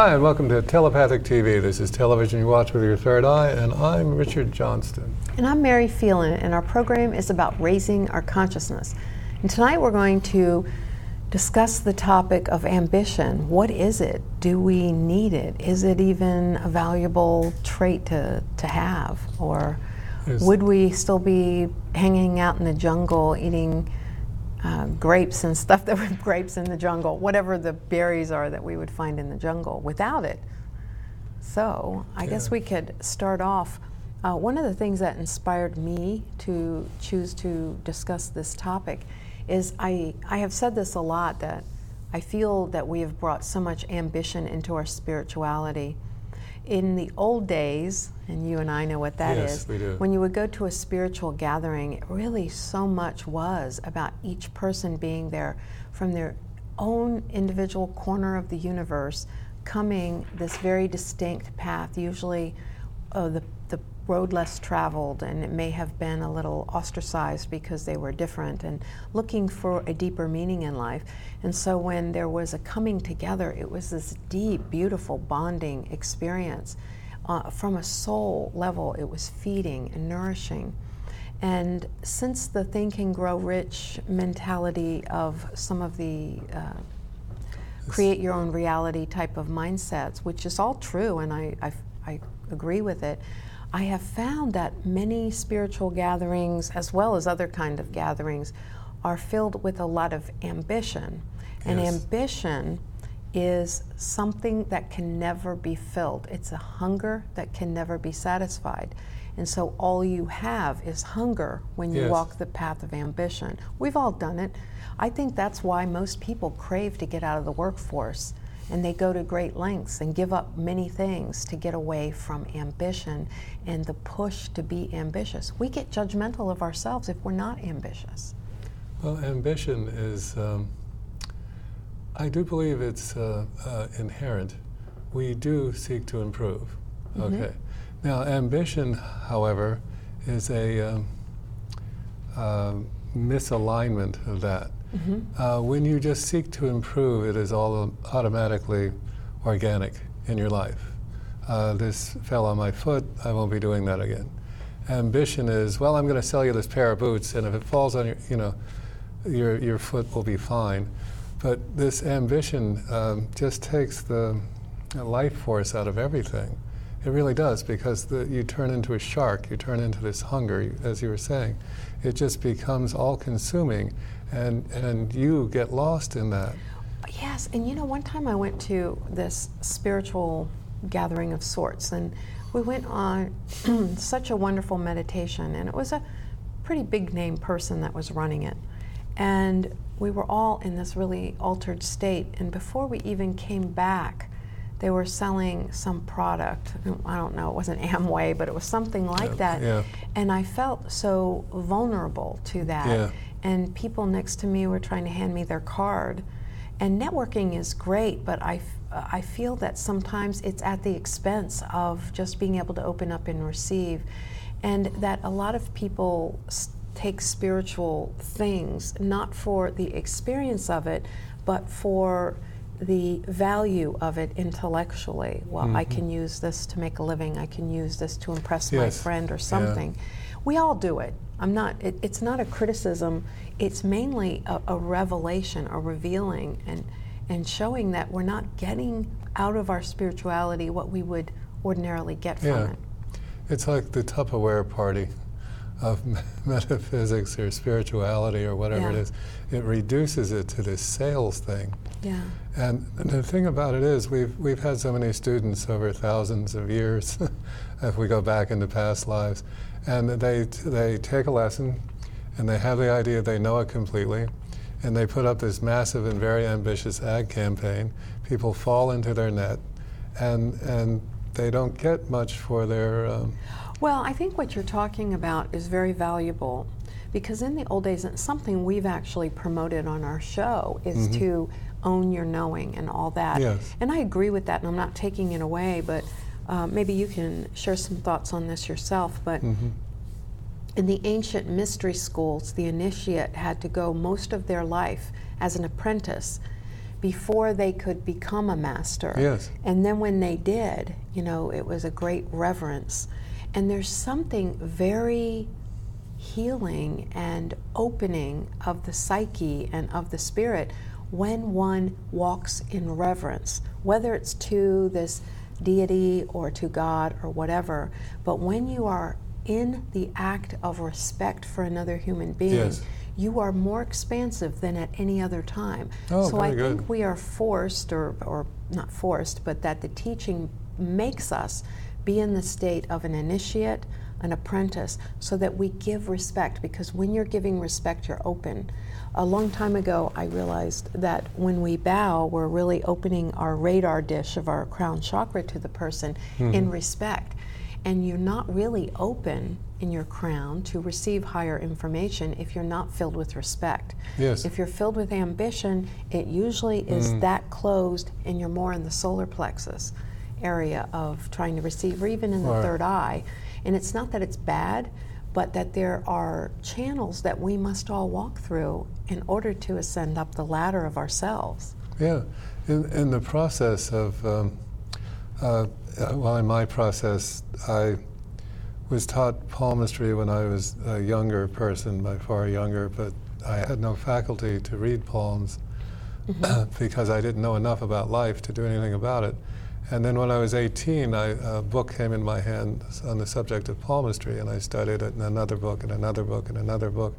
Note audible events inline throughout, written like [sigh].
Hi, and welcome to Telepathic TV. This is television you watch with your third eye, and I'm Richard Johnston. And I'm Mary Phelan, and our program is about raising our consciousness. And tonight we're going to discuss the topic of ambition. What is it? Do we need it? Is it even a valuable trait to, to have? Or Yes. would we still be hanging out in the jungle eating uh, grapes and stuff [laughs] that were grapes in the jungle, whatever the berries are that we would find in the jungle without it? So I guess we could start off. Uh, one of the things that inspired me to choose to discuss this topic is I, I have said this a lot that I feel that we have brought so much ambition into our spirituality. In the old days, and you and I know what that is, Yes, we do. when you would go to a spiritual gathering, it really so much was about each person being there from their own individual corner of the universe, coming this very distinct path, usually oh, the, the road less traveled, and it may have been a little ostracized because they were different, and looking for a deeper meaning in life. And so when there was a coming together, it was this deep, beautiful bonding experience. Uh, from a soul level, it was feeding and nourishing. And since the think and grow rich mentality of some of the uh, create your own reality type of mindsets, which is all true, and I, I, I agree with it. I have found that many spiritual gatherings, as well as other kind of gatherings, are filled with a lot of ambition, and Yes. ambition is something that can never be filled. It's a hunger that can never be satisfied. And so all you have is hunger when you Yes. walk the path of ambition. We've all done it. I think that's why most people crave to get out of the workforce and they go to great lengths and give up many things to get away from ambition and the push to be ambitious. We get judgmental of ourselves if we're not ambitious. Well, ambition is, um, I do believe it's uh, uh, inherent. We do seek to improve. Okay. Now, ambition, however, is a um, uh, misalignment of that. Uh, when you just seek to improve, it is all automatically organic in your life. Uh, this fell on my foot, I won't be doing that again. Ambition is, well, I'm going to sell you this pair of boots, and if it falls on your, you know, your, your foot will be fine. But this ambition um, just takes the life force out of everything. It really does, because the, you turn into a shark, you turn into this hunger, as you were saying. It just becomes all consuming, and, and you get lost in that. Yes, and you know, one time I went to this spiritual gathering of sorts, and we went on [clears throat] such a wonderful meditation, and it was a pretty big name person that was running it. And we were all in this really altered state, and before we even came back, they were selling some product. I don't know, it wasn't Amway, but it was something like Yeah, that. yeah. And I felt so vulnerable to that. Yeah. And people next to me were trying to hand me their card. And networking is great, but I, f- I feel that sometimes it's at the expense of just being able to open up and receive. And that a lot of people s- take spiritual things not for the experience of it, but for the value of it intellectually. Well, I mm-hmm. can use this to make a living, I can use this to impress my friend or Yeah. something. We all do it. I'm not, it, it's not a criticism, it's mainly a, a revelation, a revealing, and, and showing that we're not getting out of our spirituality what we would ordinarily get from Yeah. it. It's like the Tupperware party of [laughs] metaphysics or spirituality or whatever it Yeah. is. It reduces it to this sales thing. Yeah. And the thing about it is, we've, we've had so many students over thousands of years, [laughs] if we go back into past lives, and they, they take a lesson and they have the idea they know it completely, and they put up this massive and very ambitious ad campaign. People fall into their net, and, and they don't get much for their. Um, Well, I think what you're talking about is very valuable because in the old days, and something we've actually promoted on our show is to own your knowing and all that. Yes. And I agree with that, and I'm not taking it away, but uh, maybe you can share some thoughts on this yourself. But in the ancient mystery schools, the initiate had to go most of their life as an apprentice before they could become a master. Yes. And then when they did, you know, it was a great reverence. And there's something very healing and opening of the psyche and of the spirit when one walks in reverence, whether it's to this deity or to God or whatever. But when you are in the act of respect for another human being, Yes. you are more expansive than at any other time. Oh, so I good. think we are forced, or, or not forced, but that the teaching makes us be in the state of an initiate, an apprentice, so that we give respect. Because when you're giving respect, you're open. A long time ago, I realized that when we bow, we're really opening our radar dish of our crown chakra to the person Mm-hmm. in respect. And you're not really open in your crown to receive higher information if you're not filled with respect. Yes. If you're filled with ambition, it usually is Mm. that closed and you're more in the solar plexus area of trying to receive, or even in the Right. third eye. And it's not that it's bad, but that there are channels that we must all walk through in order to ascend up the ladder of ourselves. Yeah, in, in the process of, um, uh, uh, well, in my process, I was taught palmistry when I was a younger person, by far younger, but I had no faculty to read palms [clears throat] because I didn't know enough about life to do anything about it. And then when I was 18, I, a book came in my hand on the subject of palmistry, and I studied it in another book and another book and another book.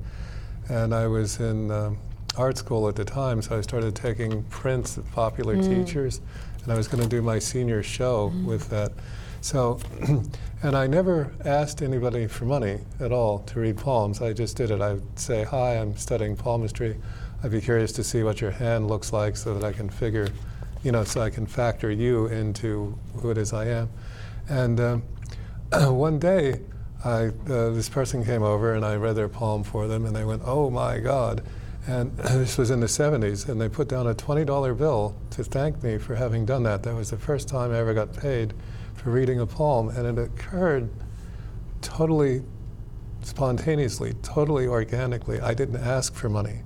And I was in um, art school at the time, so I started taking prints of popular teachers, and I was going to do my senior show with that. So, [clears throat] and I never asked anybody for money at all to read palms. I just did it. I would say, Hi, I'm studying palmistry. I'd be curious to see what your hand looks like so that I can figure, you know, so I can factor you into who it is I am. And um, [clears throat] one day, I, uh, this person came over and I read their palm for them, and they went, "Oh my God!" And [clears throat] this was in the 70s, and they put down a $20 bill to thank me for having done that. That was the first time I ever got paid for reading a palm, and it occurred totally spontaneously, totally organically. I didn't ask for money,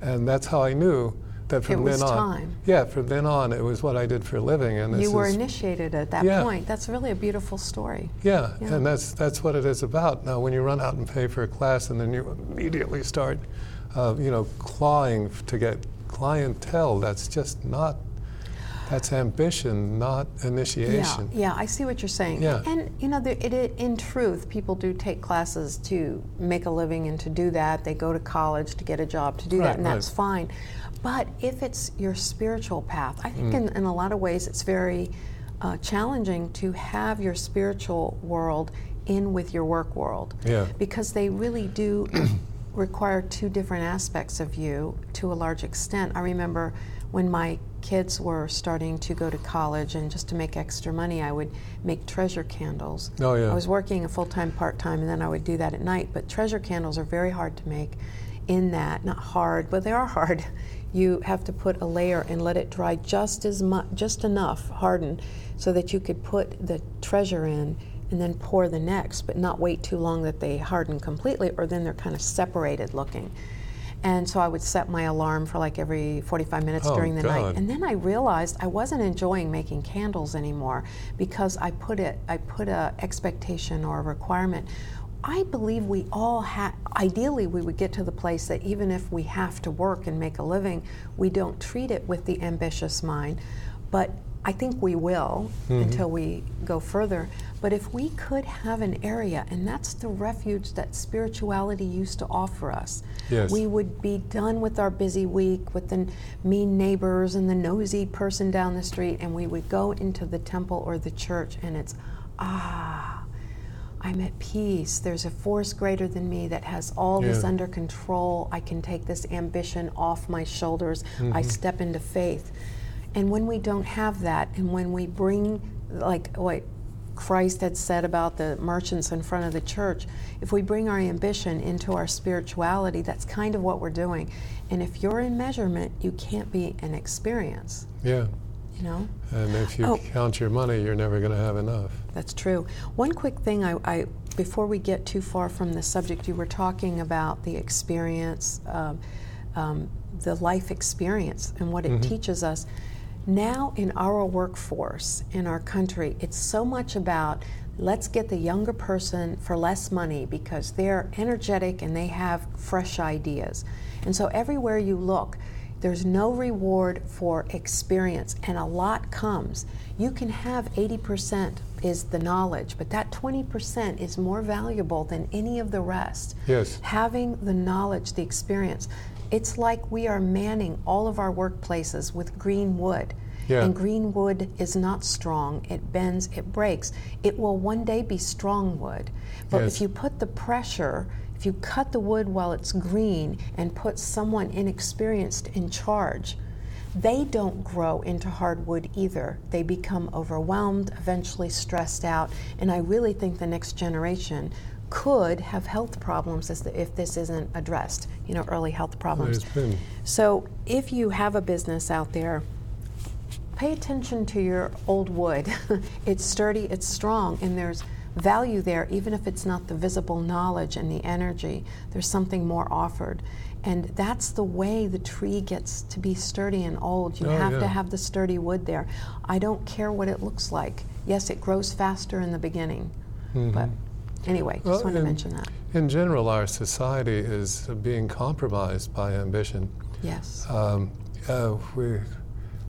and that's how I knew that from was then on. time. Yeah, from then on, it was what I did for a living, and this You were is initiated at that Yeah. point. That's really a beautiful story. yeah, Yeah. and that's that's what it is about. Now, when you run out and pay for a class, and then you immediately start, uh, you know, clawing to get clientele, that's just not. That's ambition, not initiation. Yeah, yeah, I see what you're saying. Yeah. And you know, there, it, it, in truth, people do take classes to make a living and to do that. They go to college to get a job to do Right, that, and right. that's fine. But if it's your spiritual path, I Mm. think in, in a lot of ways it's very uh, challenging to have your spiritual world in with your work world. Yeah. Because they really do [clears throat] require two different aspects of you to a large extent. I remember when my kids were starting to go to college and just to make extra money, I would make treasure candles. Oh, yeah. I was working a full time, part time, and then I would do that at night. But treasure candles are very hard to make in that, not hard, but they are hard. [laughs] You have to put a layer and let it dry just as much, just enough, harden, so that you could put the treasure in and then pour the next, but not wait too long that they harden completely, or then they're kind of separated looking. And so I would set my alarm for like every 45 minutes Oh, during the God. night. And then I realized I wasn't enjoying making candles anymore because I put it I put a expectation or a requirement. I believe we all have ideally we would get to the place that even if we have to work and make a living, we don't treat it with the ambitious mind. But I think we will until we go further. But if we could have an area, and that's the refuge that spirituality used to offer us, Yes. we would be done with our busy week with the mean neighbors and the nosy person down the street, and we would go into the temple or the church, and it's, ah, I'm at peace. There's a force greater than me that has all this under control. I can take this ambition off my shoulders. I mm-hmm. step into faith. And when we don't have that, and when we bring, like what Christ had said about the merchants in front of the church, if we bring our ambition into our spirituality, that's kind of what we're doing. And if you're in measurement, you can't be an experience, Yeah. You know? And if you Oh. count your money, you're never going to have enough. That's true. One quick thing, I, I before we get too far from the subject, you were talking about the experience. Um, um, the life experience and what it mm-hmm. teaches us. Now, in our workforce, in our country, it's so much about let's get the younger person for less money because they're energetic and they have fresh ideas. And so, everywhere you look, there's no reward for experience, and a lot comes. You can have 80% is the knowledge, but that 20% is more valuable than any of the rest. Yes. Having the knowledge, the experience. It's like we are manning all of our workplaces with green wood. Yeah. And green wood is not strong. It bends, it breaks. It will one day be strong wood. But yes. if you put the pressure if you cut the wood while it's green and put someone inexperienced in charge, they don't grow into hardwood either. They become overwhelmed, eventually stressed out, and I really think the next generation could have health problems if this isn't addressed, you know, early health problems. So if you have a business out there, pay attention to your old wood. [laughs] it's sturdy, it's strong, and there's value there, even if it's not the visible knowledge and the energy. There's something more offered. And that's the way the tree gets to be sturdy and old. You oh, have yeah. to have the sturdy wood there. I don't care what it looks like. Yes, it grows faster in the beginning. Mm-hmm. But anyway, well, just wanted to mention that. In general, our society is being compromised by ambition. Yes. Um, uh, we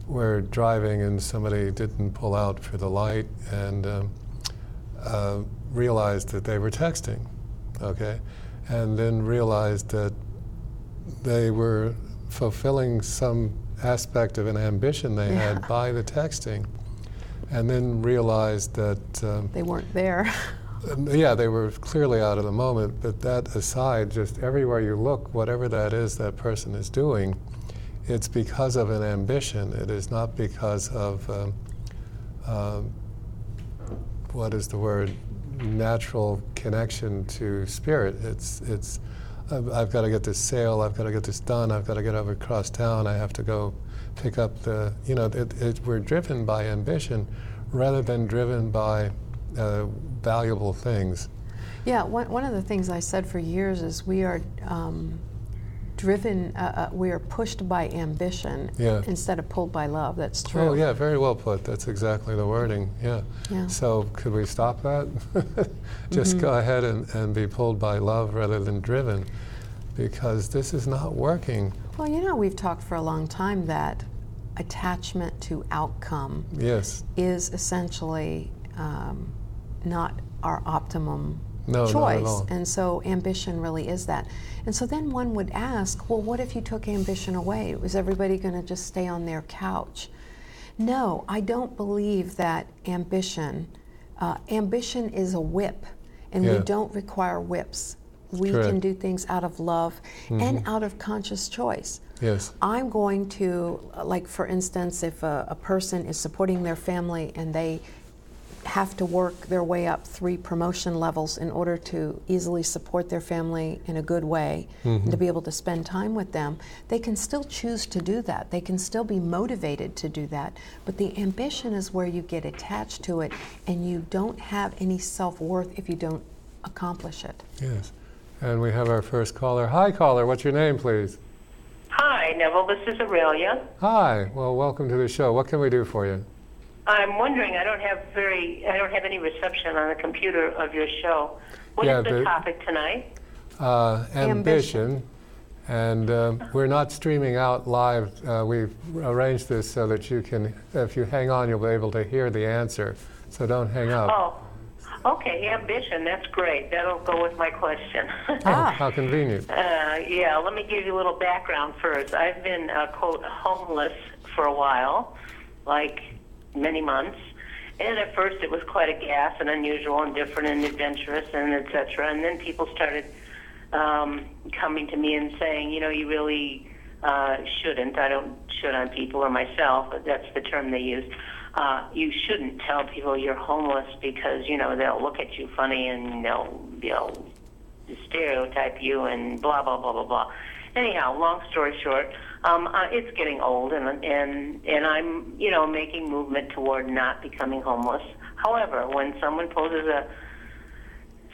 were driving and somebody didn't pull out for the light, and um, uh, realized that they were texting, okay, and then realized that they were fulfilling some aspect of an ambition they yeah. had by the texting, and then realized that um, they weren't there. yeah, they were clearly out of the moment. But that aside, just everywhere you look, whatever that is that person is doing, it's because of an ambition. It is not because of um, um, what is the word natural connection to spirit. It's it's I've, got to get this sale. I've got to get this done. I've got to get over across town. I have to go pick up the you know it, it, we're driven by ambition rather than driven by uh, valuable things. Yeah, one, one of the things I said for years is we are um, driven, uh, uh, we are pushed by ambition yeah. instead of pulled by love. That's true. Oh, yeah, very well put. That's exactly the wording. Yeah. yeah. So, could we stop that? [laughs] Just mm-hmm. go ahead and, and be pulled by love rather than driven because this is not working. Well, you know, we've talked for a long time that attachment to outcome yes. is essentially um, not our optimum no, choice. And so ambition really is that. And so then one would ask, well, what if you took ambition away? Was everybody going to just stay on their couch? No, I don't believe that ambition. Uh, ambition is a whip, and yeah. we don't require whips. We Correct. can do things out of love mm-hmm. and out of conscious choice. Yes. I'm going to, like, for instance, if a, a person is supporting their family and they have to work their way up three promotion levels in order to easily support their family in a good way mm-hmm. and to mm-hmm. be able to spend time with them, they can still choose to do that. They can still be motivated to do that. But the ambition is where you get attached to it and you don't have any self worth if you don't accomplish it. Yes. And we have our first caller. Hi, caller. What's your name, please? Hi, Neville. This is Aurelia. Hi. Well, welcome to the show. What can we do for you? I'm wondering. I don't have very. I don't have any reception on the computer of your show. What yeah, is the, the, topic tonight? Uh, ambition. ambition. And uh, we're not streaming out live. Uh, we've arranged this so that you can, if you hang on, you'll be able to hear the answer. So don't hang up. Oh, okay. Ambition. That's great. That'll go with my question. ah. [laughs] How convenient. Uh, yeah. Let me give you a little background first. I've been uh, quote homeless for a while, like many months. And at first, it was quite a gas and unusual and different and adventurous and etc. And then people started um, coming to me and saying, you know, you really uh, shouldn't. I don't should on people or myself, but that's the term they use. Uh, you shouldn't tell people you're homeless because you know they'll look at you funny and they'll they'll stereotype you and blah blah blah blah blah. Anyhow, long story short, um, uh, it's getting old, and and and I'm you know making movement toward not becoming homeless. However, when someone poses a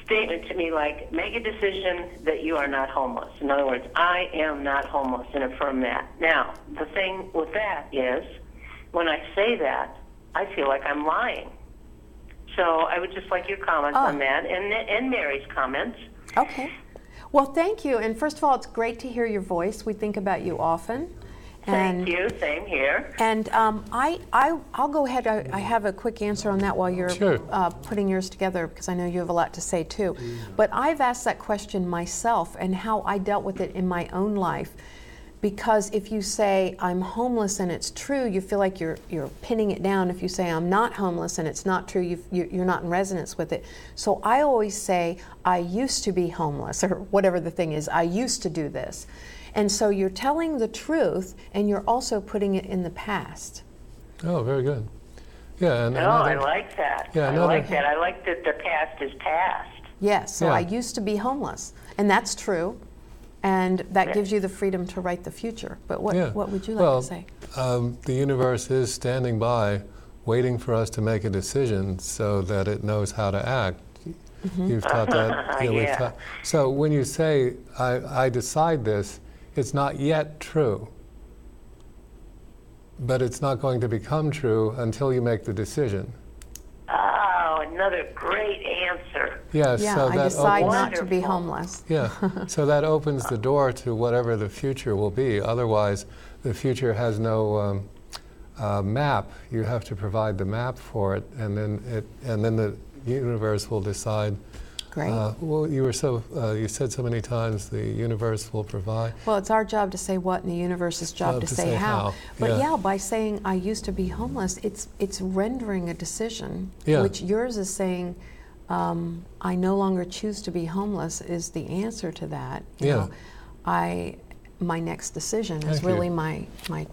statement to me like, make a decision that you are not homeless. In other words, I am not homeless and affirm that. Now, the thing with that is, when I say that, I feel like I'm lying. So I would just like your comments Oh. on that and, and Mary's comments. Okay. Well, thank you. And first of all, it's great to hear your voice. We think about you often. Thank you. Same here. And um, I, I, I'll go ahead. I, I have a quick answer on that while you're Sure. uh, putting yours together because I know you have a lot to say too. But I've asked that question myself and how I dealt with it in my own life. Because if you say I'm homeless and it's true, you feel like you're you're pinning it down. If you say I'm not homeless and it's not true, you you- you're not in resonance with it. So I always say I used to be homeless [laughs] or whatever the thing is. I used to do this, and so you're telling the truth and you're also putting it in the past. Oh, very good. Yeah, and No, Oh, I like that. Yeah, I like that. I like that the past is past. Yes, so Yeah. I used to be homeless, and that's true, and that gives you the freedom to write the future. But what, Yeah. what would you like well, to say? Um, the universe is standing by, waiting for us to make a decision so that it knows how to act. Mm-hmm. You've taught that. [laughs] we've Yeah. taught- so when you say, I, I decide this, it's not yet true. But it's not going to become true until you make the decision. Oh, another great answer. Yeah, Yeah, so I that decide opens, not to be homeless. Yeah, so that opens the door to whatever the future will be. Otherwise, the future has no um, uh, map. You have to provide the map for it, and then it, and then the universe will decide. Great. Uh, well, you were so uh, you said so many times the universe will provide. Well, it's our job to say what, and the universe's job to, say, how. But yeah. yeah. by saying I used to be homeless, it's it's rendering a decision, Yeah. which yours is saying. Um, I no longer choose to be homeless is the answer to that. You Yeah. know, I my next decision is Thank you. really my my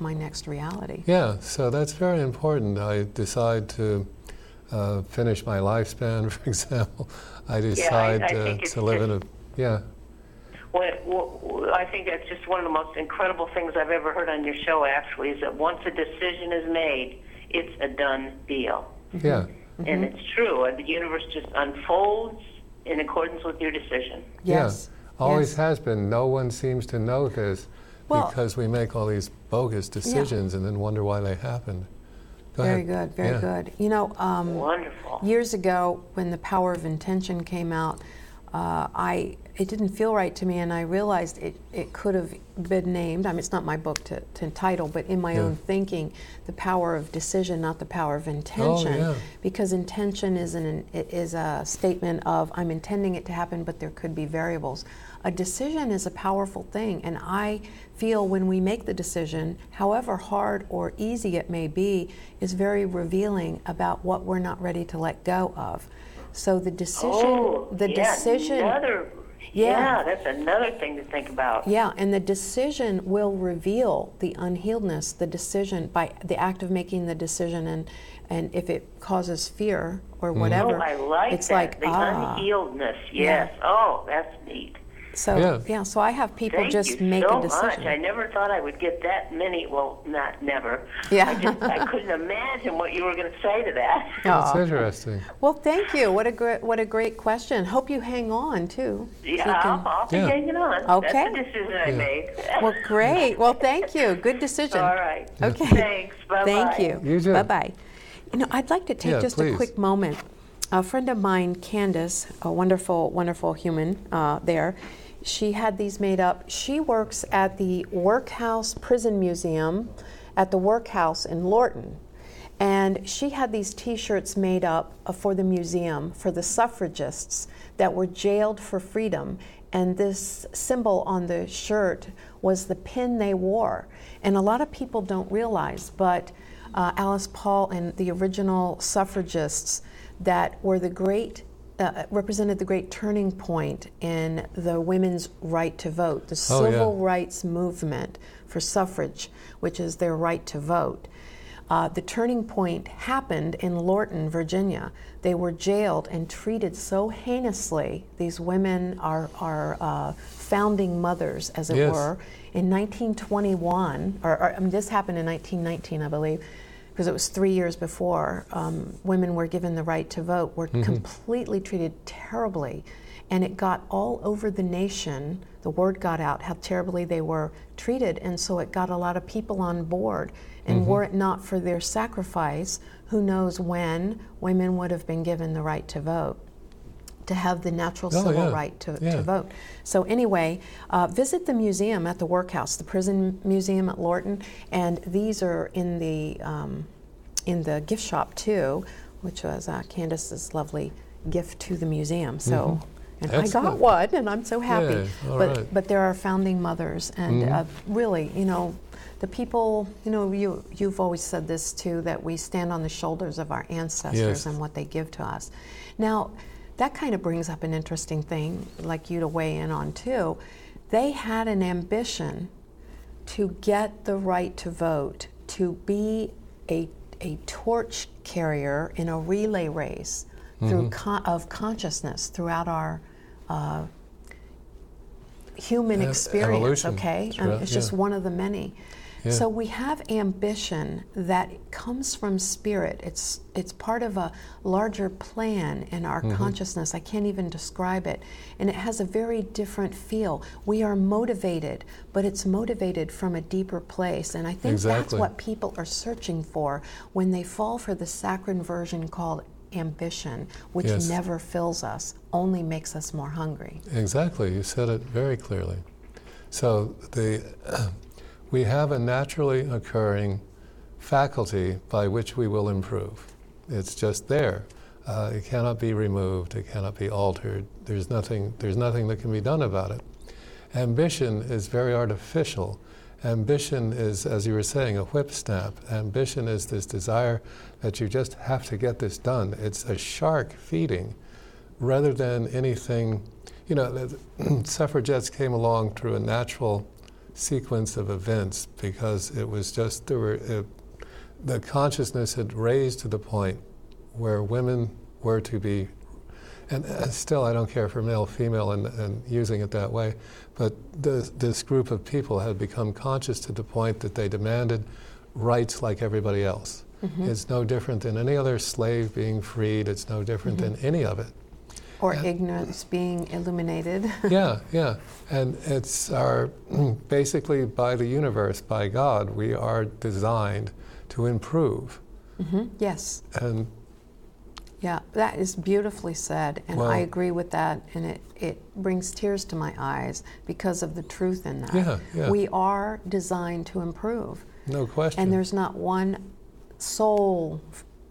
my next reality. Yeah, so that's very important. I decide to uh, finish my lifespan, [laughs] for example. I decide I uh, to live in a yeah. When, w- I think that's just one of the most incredible things I've ever heard on your show, actually, is that once a decision is made, it's a done deal. Yeah, And it's true. uh, The universe just unfolds in accordance with your decision. Yes. Yeah, always yes. has been. No one seems to know this Well- because we make all these bogus decisions and then wonder why they happened. Go Very ahead. good, very Yeah. good. You know, um, Wonderful. years ago when the power of intention came out, uh, I it didn't feel right to me, and I realized it, it could have been named. I mean, it's not my book to, to title, but in my Yeah. own thinking, the power of decision, not the power of intention, yeah. because intention is an it is a statement of I'm intending it to happen, but there could be variables. A decision is a powerful thing, and I feel when we make the decision, however hard or easy it may be, is very revealing about what we're not ready to let go of. So the decision, oh, the yeah, decision, Another, Yeah. yeah, that's another thing to think about. yeah, and the decision will reveal the unhealedness. The decision by the act of making the decision, and and if it causes fear or whatever, Oh, I like it's that. like the ah. unhealedness. Yeah. Yes. Oh, that's neat. So Yeah. yeah. so I have people Thank just you make so a decision. much. I never thought I would get that many. Well, not never. Yeah. I just I couldn't imagine what you were going to say to that. [laughs] That's Aw. interesting. Well, thank you. What a great what a great question. Hope you hang on too. so Yeah, can- I'll, I'll be hanging on. Okay. That's the decision I made. Well, [laughs] great. Well, thank you. Good decision. All right. Okay. Thanks. Bye. Thank you. You too. Bye bye. You know, I'd like to take Yeah, just please. a quick moment. A friend of mine, Candace, a wonderful, wonderful human uh, there, she had these made up. She works at the Workhouse Prison Museum at the Workhouse in Lorton. And she had these t shirts made up for the museum for the suffragists that were jailed for freedom. And this symbol on the shirt was the pin they wore. And a lot of people don't realize, but uh, Alice Paul and the original suffragists that were the great uh, represented the great turning point in the women's right to vote, the Oh, yeah. civil rights movement for suffrage, which is their right to vote. Uh, the turning point happened in Lorton, Virginia. They were jailed and treated so heinously. These women are, are uh, founding mothers, as it Yes. were. In 1921, or, or I mean, this happened in 1919, I believe, because it was three years before um, women were given the right to vote, were Mm-hmm. completely treated terribly. And it got all over the nation. The word got out how terribly they were treated. And so it got a lot of people on board. And Mm-hmm. were it not for their sacrifice, who knows when women would have been given the right to vote to have the natural Oh, civil yeah. right to, Yeah. to vote. So anyway, uh, visit the museum at the workhouse, the prison museum at Lorton, and these are in the um, in the gift shop too, which was uh, Candace's lovely gift to the museum. So. And I got Mm-hmm. One, and I'm so happy. All but right. Mm-hmm. but there are founding mothers, and uh, really, you know, the people. You know, you you've always said this too that we stand on the shoulders of our ancestors Yes. and what they give to us. Now, that kind of brings up an interesting thing, like you to weigh in on too. They had an ambition to get the right to vote, to be a, a torch carrier in a relay race through con- of consciousness throughout our uh, human Yeah, experience. evolution Okay, Um, it's just one of the many. Yeah. So we have ambition that comes from spirit. It's it's part of a larger plan in our Mm-hmm. consciousness. I can't even describe it, and it has a very different feel. We are motivated, but it's motivated from a deeper place, and I think that's what people are searching for when they fall for the saccharine version called ambition, which Yes. never fills us, only makes us more hungry. Exactly, you said it very clearly. So the we have a naturally occurring faculty by which we will improve. It's just there. Uh, it cannot be removed. It cannot be altered. There's nothing. There's nothing that can be done about it. Ambition is very artificial. Ambition is, as you were saying, a whip snap. Ambition is this desire that you just have to get this done. It's a shark feeding rather than anything. You know, [clears throat] suffragettes came along through a natural sequence of events because it was just there were uh, the consciousness had raised to the point where women were to be and uh, still I don't care for male female and, and using it that way but this, this group of people had become conscious to the point that they demanded rights like everybody else. It's no different than any other slave being freed. It's no different than any of it Or ignorance being illuminated. [laughs] yeah, yeah. And it's our, [clears throat] basically by the universe, by God, we are designed to improve. Mm-hmm. yes. And Yeah, that is beautifully said, and Well- I agree with that, and it, it brings tears to my eyes because of the truth in that. Yeah, yeah. We are designed to improve, no question. and there's not one soul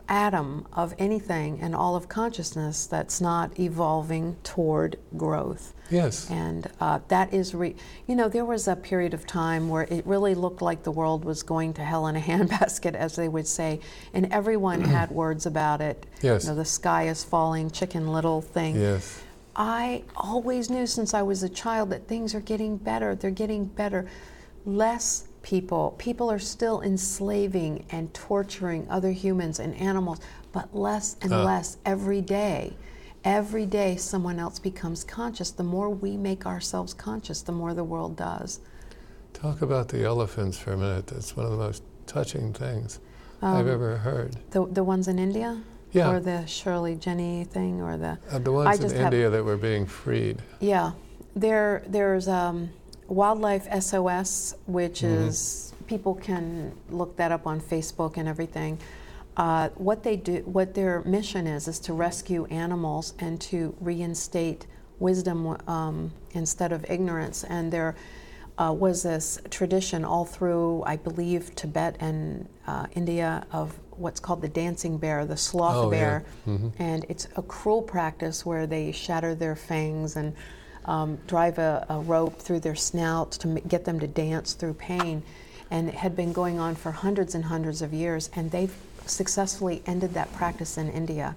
atom of anything in all of consciousness that's not evolving toward growth. yes. And uh, that is, re- you know, there was a period of time where it really looked like the world was going to hell in a [laughs] handbasket, as they would say, and everyone [clears throat] had words about it. Yes. You know, the sky is falling, chicken little thing. Yes. I always knew since I was a child that things are getting better. They're getting better. Less people. People are still enslaving and torturing other humans and animals, but less and Ah. less every day. Every day, someone else becomes conscious. The more we make ourselves conscious, the more the world does. Talk about the elephants for a minute. That's one of the most touching things I've Um, ever heard. The, the ones in India? Yeah. Or the Shirley Jenny thing, or the. Uh, the I ones in just have- India that were being freed. Yeah, there there's um, Wildlife SOS, which is people can look that up on Facebook and everything. Uh, what they do, what their mission is, is to rescue animals and to reinstate wisdom um, instead of ignorance. And there uh, was this tradition all through, I believe, Tibet and uh, India of what's called the dancing bear, the sloth Oh, yeah. bear, Mhm. and it's a cruel practice where they shatter their fangs and um, drive a, a rope through their snouts to m- get them to dance through pain. And it had been going on for hundreds and hundreds of years, and they've successfully ended that practice in India.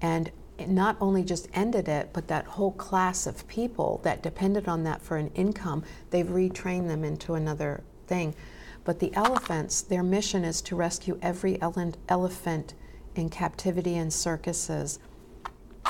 And it not only just ended it, but that whole class of people that depended on that for an income, they've retrained them into another thing. But the elephants, their mission is to rescue every ele- elephant in captivity in circuses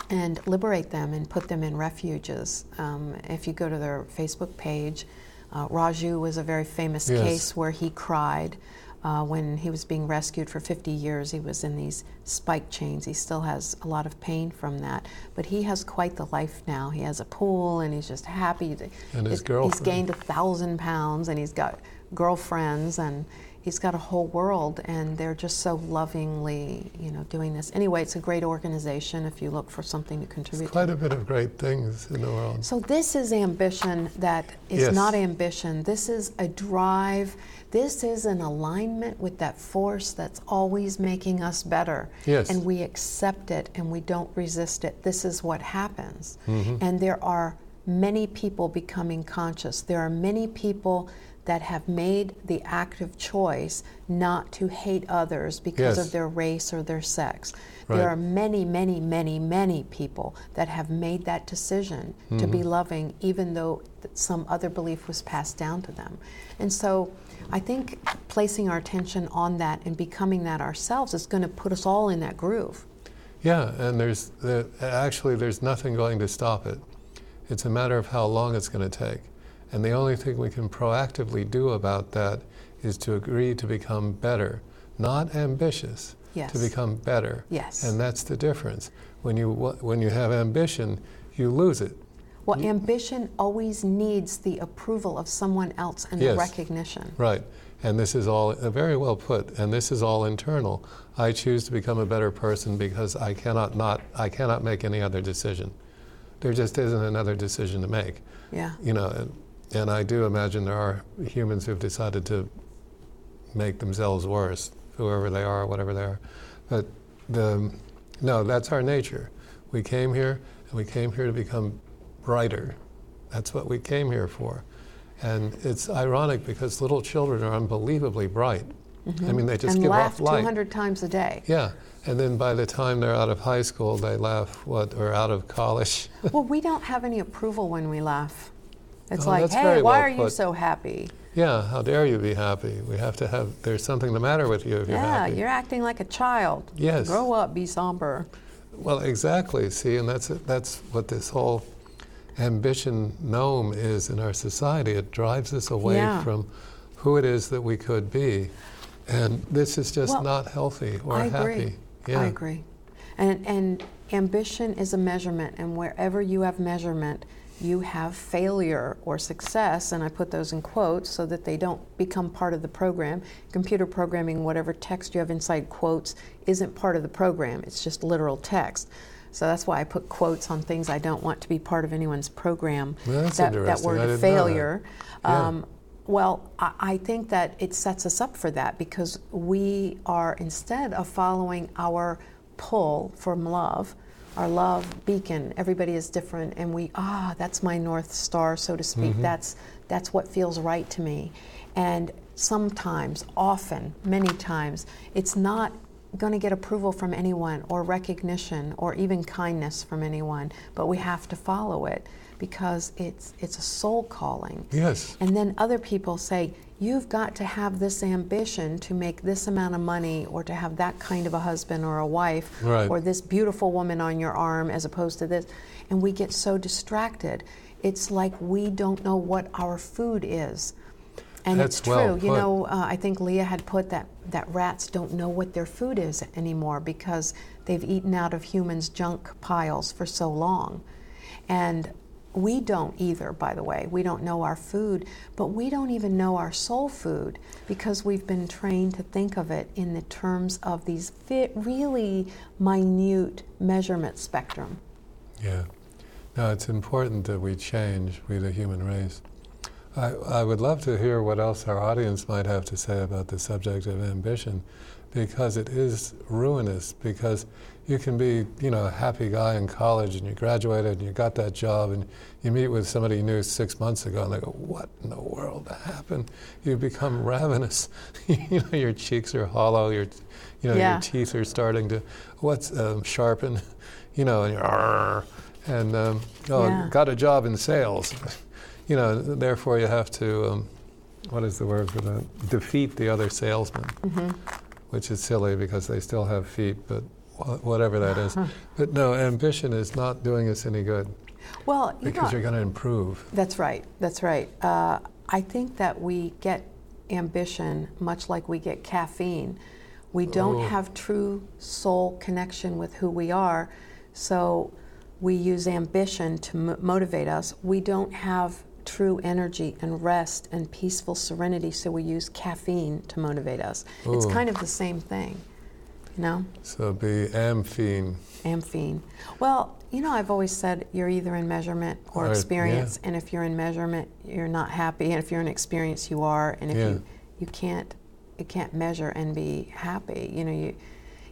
and liberate them and put them in refuges. Um, if you go to their Facebook page, uh, Raju was a very famous Yes. case where he cried Uh, when he was being rescued for 50 years, he was in these spike chains. He still has a lot of pain from that, but he has quite the life now. He has a pool, and he's just happy. And his He's girlfriend. gained a thousand pounds, and he's got girlfriends, and he's got a whole world, and they're just so lovingly, you know, doing this. Anyway, it's a great organization. If you look for something to contribute. to. Quite a bit of great things in the world. So this is ambition that is Yes. not ambition. This is a drive. This is an alignment with that force that's always making us better. Yes. And we accept it and we don't resist it. This is what happens. Mm-hmm. And there are many people becoming conscious. There are many people that have made the active choice not to hate others because Yes. of their race or their sex. Right. There are many, many, many, many people that have made that decision to be mm-hmm. loving, even though some other belief was passed down to them. And so I think placing our attention on that and becoming that ourselves is going to put us all in that groove. Yeah, and there's there, actually there's nothing going to stop it. It's a matter of how long it's going to take. And the only thing we can proactively do about that is to agree to become better, not ambitious, Yes. to become better. Yes. And that's the difference. When you when you have ambition, you lose it. Well, ambition always needs the approval of someone else and the Yes. recognition. Right. And this is all uh, very well put. And this is all internal. I choose to become a better person because I cannot not I cannot make any other decision. There just isn't another decision to make. Yeah. You know, and, I do imagine there are humans who've decided to make themselves worse, whoever they are, whatever they are. But the no, that's our nature. We came here and we came here to become brighter. That's what we came here for. And it's ironic because little children are unbelievably bright. Mm-hmm. I mean, they just and give laugh off light. 200 times a day. Yeah, and then by the time they're out of high school, they laugh what or out of college. well, [laughs] we don't have any approval when we laugh. It's Oh, like, hey, why well are you so happy? yeah, how dare you be happy? We have to have. There's something the matter with you if you're happy. yeah, you're acting like a child. Yes. Grow up, be somber. Well, exactly. See, and that's that's what this whole ambition gnome is in our society. It drives us away Yeah. from who it is that we could be, and this is just Well, not healthy or I happy. agree. Yeah. I agree. And, and ambition is a measurement, and wherever you have measurement, you have failure or success, and I put those in quotes so that they don't become part of the program. Computer programming, whatever text you have inside quotes, isn't part of the program, it's just literal text. So that's why I put quotes on things I don't want to be part of anyone's program. Well, that's that, that word know that. failure. Yeah. Um, well, I, I think that it sets us up for that because we are, instead of following our pull from love, our love beacon, everybody is different, and we, ah, that's my North Star, so to speak. Mm-hmm. That's, that's what feels right to me. And sometimes, often, many times, it's not going to get approval from anyone or recognition or even kindness from anyone, but we have to follow it because it's, it's a soul calling. Yes. And then other people say, you've got to have this ambition to make this amount of money or to have that kind of a husband or a wife Right. or this beautiful woman on your arm as opposed to this. And we get so distracted. It's like we don't know what our food is. And That's it's true. well you know, uh, I think Leah had put that, that rats don't know what their food is anymore because they've eaten out of humans' junk piles for so long. And we don't either, by the way. We don't know our food, but we don't even know our soul food because we've been trained to think of it in the terms of these really minute measurement spectrum. Yeah. No, it's important that we change, we the human race. I, I would love to hear what else our audience might have to say about the subject of ambition because it is ruinous because you can be, you know, a happy guy in college and you graduated and you got that job and you meet with somebody you knew six months ago and they go, what in the world happened? You become [laughs] ravenous. [laughs] you know, your cheeks are hollow, your, you know, Yeah. your teeth are starting to, what's um, sharpen, [laughs] you know, and you're, and um, oh, Yeah. got a job in sales. you know, therefore you have to, um, what is the word for that? Defeat the other salesman, Mm-hmm. which is silly because they still have feet, but whatever that is. But no, ambition is not doing us any good Well, you because know, you're going to improve. That's right. That's right. Uh, I think that we get ambition much like we get caffeine. We don't Oh. have true soul connection with who we are, so we use ambition to mo- motivate us. We don't have true energy and rest and peaceful serenity, so we use caffeine to motivate us. It's kind of the same thing, know? So be amphine. Amphine. Well, you know, I've always said you're either in measurement or experience, and if you're in measurement, you're not happy, and if you're in experience, you are, and if Yeah. you you can't you can't measure and be happy. You know, you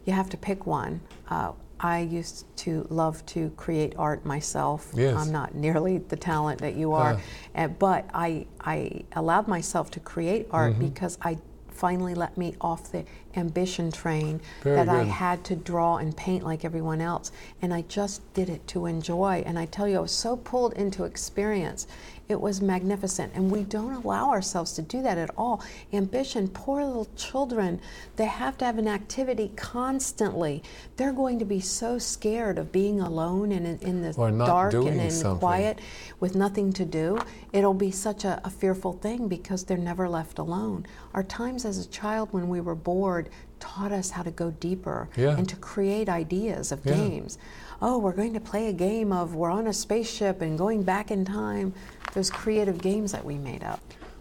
you have to pick one. Uh, I used to love to create art myself. Yes. I'm not nearly the talent that you are, uh, but I I allowed myself to create art Mhm. because I finally let me off the ambition train Very that I had to draw and paint like everyone else. And I just did it to enjoy. And I tell you, I was so pulled into experience. It was magnificent. And we don't allow ourselves to do that at all. Ambition, poor little children, they have to have an activity constantly. They're going to be so scared of being alone and in, in the dark and in something. quiet with nothing to do. It'll be such a, a fearful thing because they're never left alone. Our times as a child when we were bored taught us how to go deeper Yeah. and to create ideas of Yeah. games. Oh, we're going to play a game of we're on a spaceship and going back in time. Those creative games that we made up.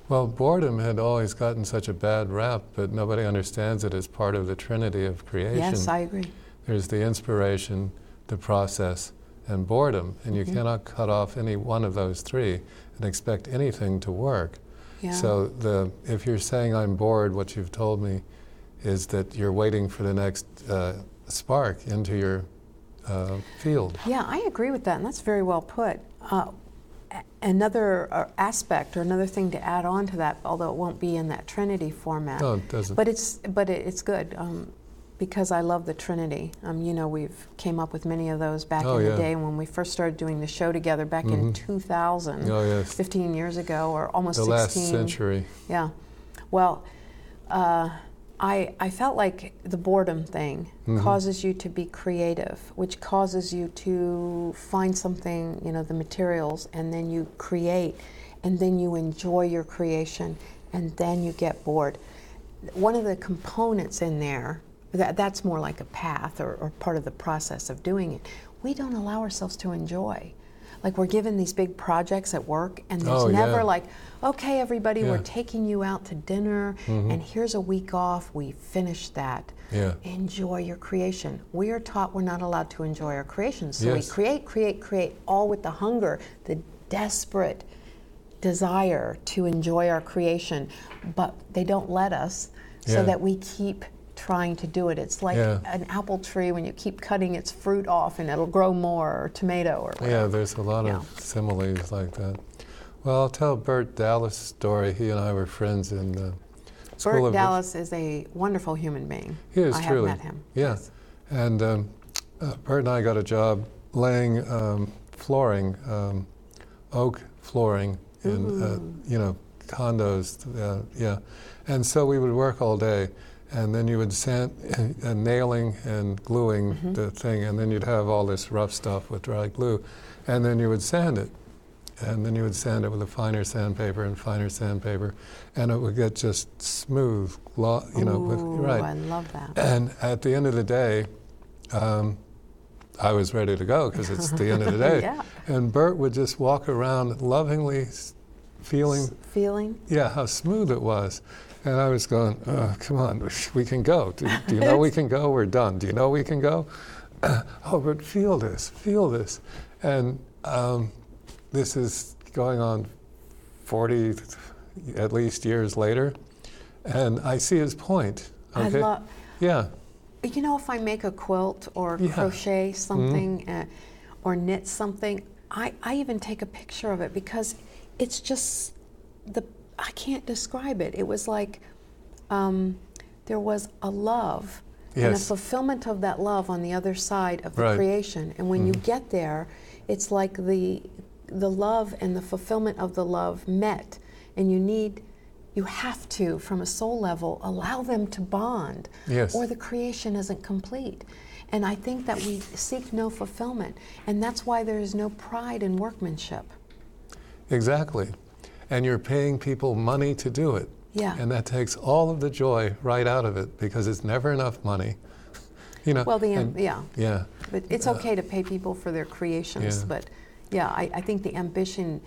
Well, boredom had always gotten such a bad rap, but nobody understands it as part of the trinity of creation. Yes, I agree. There's the inspiration, the process, and boredom, and you Mhm. cannot cut off any one of those three and expect anything to work. Yeah. So the if you're saying I'm bored, what you've told me is that you're waiting for the next uh, spark into your uh, field. Yeah, I agree with that, and that's very well put. Uh, another uh, aspect or another thing to add on to that, although it won't be in that Trinity format, No, it doesn't. but it's but it, it's good um, because I love the Trinity. Um, you know, we've came up with many of those back Oh, in yeah. the day when we first started doing the show together back in Mhm. 2000, oh yes, 15 years ago, or almost the 16. last century. Yeah. Well, uh, I, I felt like the boredom thing Mhm. causes you to be creative, which causes you to find something, you know, the materials, and then you create, and then you enjoy your creation, and then you get bored. One of the components in there, that, that's more like a path or, or part of the process of doing it, we don't allow ourselves to enjoy. Like we're given these big projects at work, and there's Oh, never yeah. like, okay, everybody, we're taking you out to dinner, Mhm. and here's a week off. We finished that. Yeah. Enjoy your creation. We are taught we're not allowed to enjoy our creations. So Yes. we create, create, create, all with the hunger, the desperate desire to enjoy our creation, but they don't let us, so that we keep trying to do it. It's like Yeah. an apple tree when you keep cutting its fruit off and it'll grow more, or tomato, or whatever. Yeah, there's a lot Yeah. of similes like that. Well, I'll tell Bert Dallas' story. He and I were friends in the School Bert of Dallas is a wonderful human being. He is I truly. have met him. Yeah. Yes. And um, uh, Bert and I got a job laying um, flooring, um, oak flooring in, uh, you know, condos. Uh, yeah. And so we would work all day. And then you would sand, uh, nailing and gluing Mhm. the thing, and then you'd have all this rough stuff with dry glue, and then you would sand it, and then you would sand it with a finer sandpaper and finer sandpaper, and it would get just smooth, glo- you know, with, Ooh, right. I love that. And at the end of the day, um, I was ready to go because it's the end of the [laughs] day. yeah. And Bert would just walk around lovingly feeling, S- feeling. yeah, how smooth it was. And I was going, oh, come on, we can go. Do, do you know we can go? We're done. Do you know we can go? [clears throat] oh, but feel this, feel this. And um, this is going on 40 at least years later. And I see his point. Okay? I love. yeah. You know, if I make a quilt or Yeah. Mm-hmm. crochet something uh, or knit something, I, I even take a picture of it because it's just the I can't describe it. It was like um, there was a love and a fulfillment of that love on the other side of the Right. creation. And when you Mhm. get there, it's like the the love and the fulfillment of the love met, and you need. You have to, from a soul level, allow them to bond Yes. or the creation isn't complete. And I think that we seek no fulfillment. And that's why there is no pride in workmanship. Exactly. And you're paying people money to do it. Yeah. And that takes all of the joy right out of it because it's never enough money. [laughs] you know. Well, the and- yeah, Yeah. but it's okay to pay people for their creations. Yeah. But yeah, I, I think the ambition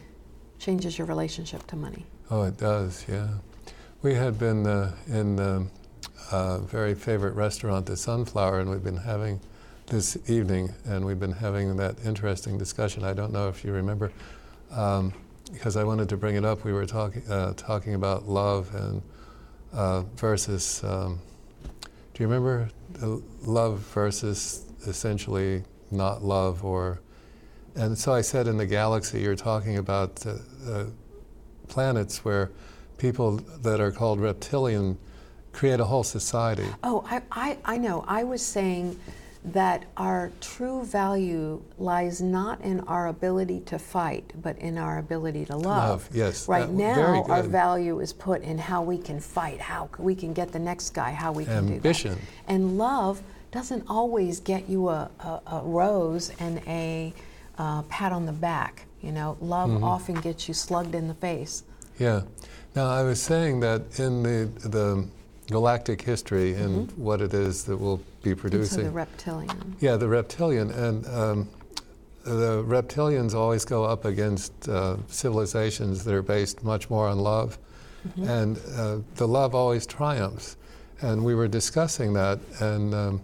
changes your relationship to money. Oh, it does, yeah. We had been uh, in a very favorite restaurant, the Sunflower, and we've been having this evening, and we've been having that interesting discussion. I don't know if you remember, um, because I wanted to bring it up. We were talking uh, talking about love and uh, versus. Um, do you remember love versus essentially not love, or? And so I said in the galaxy, you're talking about. Uh, uh, planets where people that are called reptilian create a whole society. Oh, I, I, I know. I was saying that our true value lies not in our ability to fight, but in our ability to love. Love, yes, Right that- now, our value is put in how we can fight, how we can get the next guy, how we can Ambition. do that. And love doesn't always get you a, a, a rose and a uh, pat on the back. You know, love Mm-hmm. often gets you slugged in the face. Yeah. Now I was saying that in the the galactic history and what it is that we'll be And so producing. the reptilian. Yeah, the reptilian, and um, the reptilians always go up against uh, civilizations that are based much more on love, and uh, the love always triumphs. And we were discussing that, and um,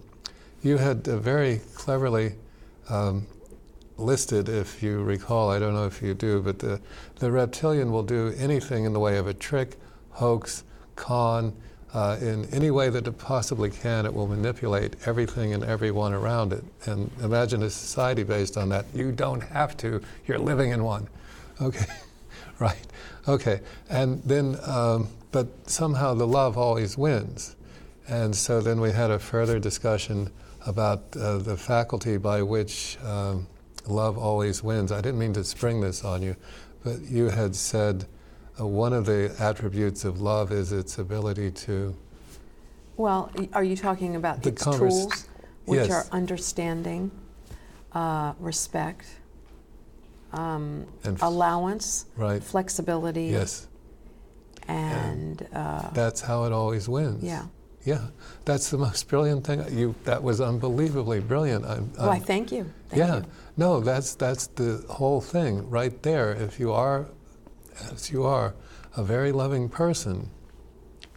you had uh, very cleverly um, listed, if you recall, I don't know if you do, but the, the reptilian will do anything in the way of a trick, hoax, con, uh, in any way that it possibly can, it will manipulate everything and everyone around it. And imagine a society based on that. You don't have to, you're living in one. Okay, [laughs] right. Okay. And then, um, but somehow the love always wins. And so then we had a further discussion about uh, the faculty by which um, love always wins. I didn't mean to spring this on you, but you had said uh, one of the attributes of love is its ability to. Well, are you talking about The its convers- tools, which yes. are understanding, uh, respect, um, And f- allowance, Right. flexibility, Yes, and uh, that's how it always wins. yeah. Yeah, that's the most brilliant thing. You that was unbelievably brilliant. I'm, I'm- thank you. Thank yeah, you. no, that's that's the whole thing right there. If you are, as you are, a very loving person,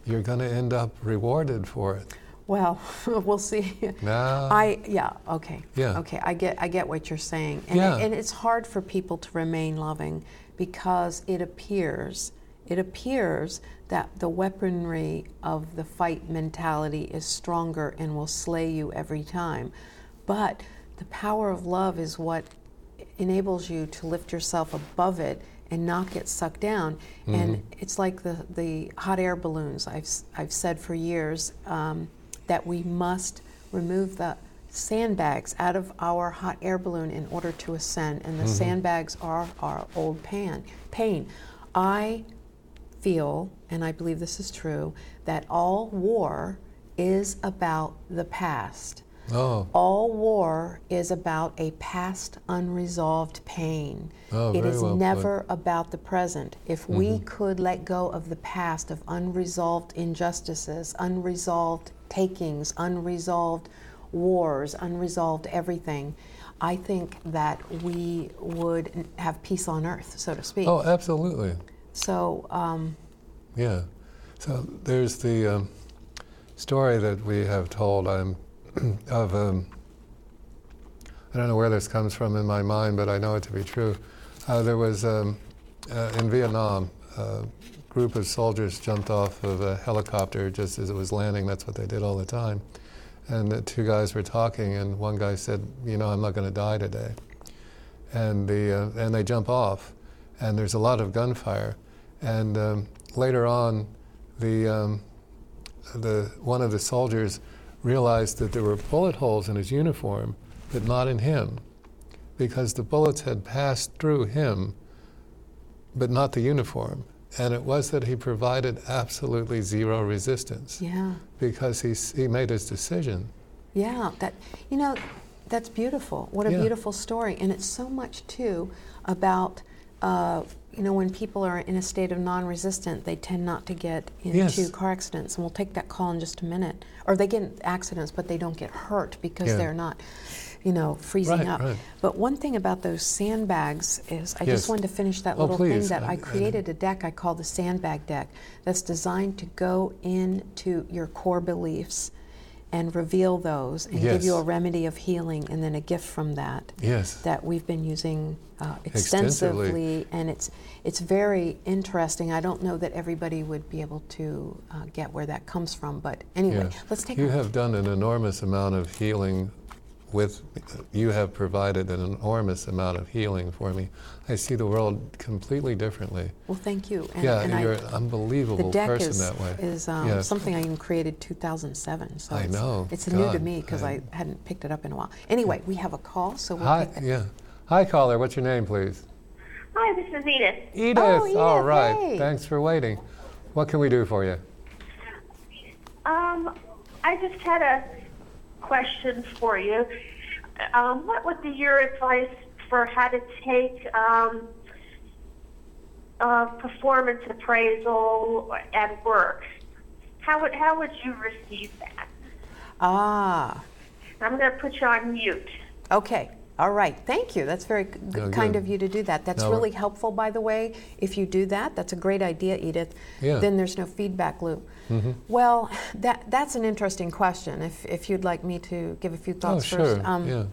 you're going to end up rewarded for it. Well, [laughs] we'll see. Now, I yeah okay Yeah. okay I get I get what you're saying and Yeah. and it's hard for people to remain loving because it appears it appears that the weaponry of the fight mentality is stronger and will slay you every time but the power of love is what enables you to lift yourself above it and not get sucked down. And it's like the, the hot air balloons. I've, I've said for years um, that we must remove the sandbags out of our hot air balloon in order to ascend. And the sandbags are our old pan, pain. I feel, and I believe this is true, that all war is about the past. Oh, All war is about a past unresolved pain. Oh, it is well never about the present. If we could let go of the past of unresolved injustices, unresolved takings, unresolved wars, unresolved everything, I think that we would have peace on earth, so to speak. oh, absolutely. So, um, Yeah. So there's the um, story that we have told um, [clears throat] of, um, I don't know where this comes from in my mind, but I know it to be true. Uh, there was, um, uh, in Vietnam, a group of soldiers jumped off of a helicopter just as it was landing. That's what they did all the time. And the two guys were talking, and one guy said, You know, I'm not going to die today. And, the, uh, and they jump off, and there's a lot of gunfire. And um, later on, the, um, the, one of the soldiers realized that there were bullet holes in his uniform, but not in him, because the bullets had passed through him, but not the uniform. And it was that he provided absolutely zero resistance yeah. because he, he made his decision. Yeah, that you know, that's beautiful. What a Yeah. beautiful story, and it's so much too about uh, you know, when people are in a state of non-resistant, they tend not to get into Yes. car accidents, and we'll take that call in just a minute. Or they get in accidents, but they don't get hurt because Yeah. they're not, you know, freezing Right, up. right. But one thing about those sandbags is, I Yes. just wanted to finish that Oh, little please. thing that I- I I- created a deck I call the sandbag deck that's designed to go into your core beliefs and reveal those and give you a remedy of healing and then a gift from that Yes. that we've been using uh, Extensively. extensively, and it's it's very interesting. I don't know that everybody would be able to uh, get where that comes from, but anyway, Yeah. let's take You a have done an enormous amount of healing with, you have provided an enormous amount of healing for me. I see the world completely differently. well. Thank you. And, yeah, and you're I, an the unbelievable deck person is that way. is um, Yes. something I even created 2007. So I it's, know. it's new to me because I, I- hadn't picked it up in a while. Anyway, we have a call, so we'll Hi, take that. yeah. Hi, caller. What's your name, please? Hi, this is Edith. Edith. Oh, Edith, right. hey. Thanks for waiting. What can we do for you? Um, I just had a question for you. Um, what would be your advice for how to take um, uh, performance appraisal at work? How would how would you receive that? Ah, I'm going to put you on mute. Okay. All right. Thank you. That's very No, kind good. of you to do that. That's No, really helpful, by the way. If you do that, that's a great idea, Edith. Yeah. Then there's no feedback loop. Mm-hmm. Well, that that's an interesting question. If if you'd like me to give a few thoughts sure, first. Um, yeah.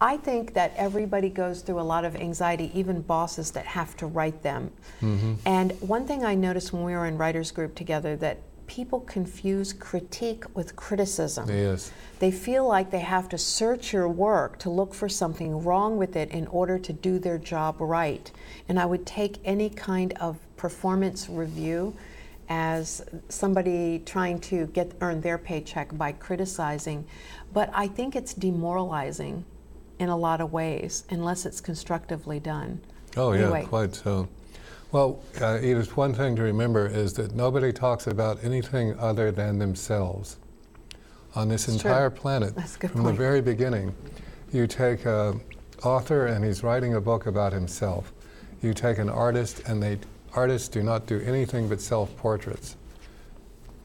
I think that everybody goes through a lot of anxiety, even bosses that have to write them. Mm-hmm. And one thing I noticed when we were in writers group together that people confuse critique with criticism. Yes. They feel like they have to search your work to look for something wrong with it in order to do their job right. And I would take any kind of performance review as somebody trying to get earn their paycheck by criticizing. But I think it's demoralizing in a lot of ways unless it's constructively done. Oh, yeah, quite so. Well, uh, Edith, one thing to remember is that nobody talks about anything other than themselves. On this It's true. entire planet, That's a good from point. the very beginning, you take an author and he's writing a book about himself. You take an artist and they artists do not do anything but self-portraits.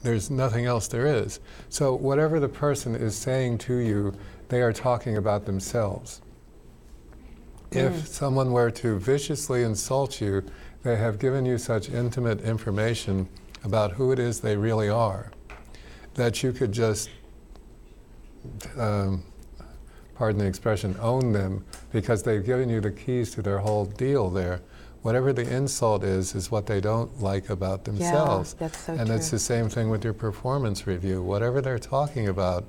There's nothing else there is. So whatever the person is saying to you, they are talking about themselves. If someone were to viciously insult you, they have given you such intimate information about who it is they really are that you could just, um, pardon the expression, own them because they've given you the keys to their whole deal there. Whatever the insult is, is what they don't like about themselves. Yeah, that's so and it's the same thing with your performance review. Whatever they're talking about,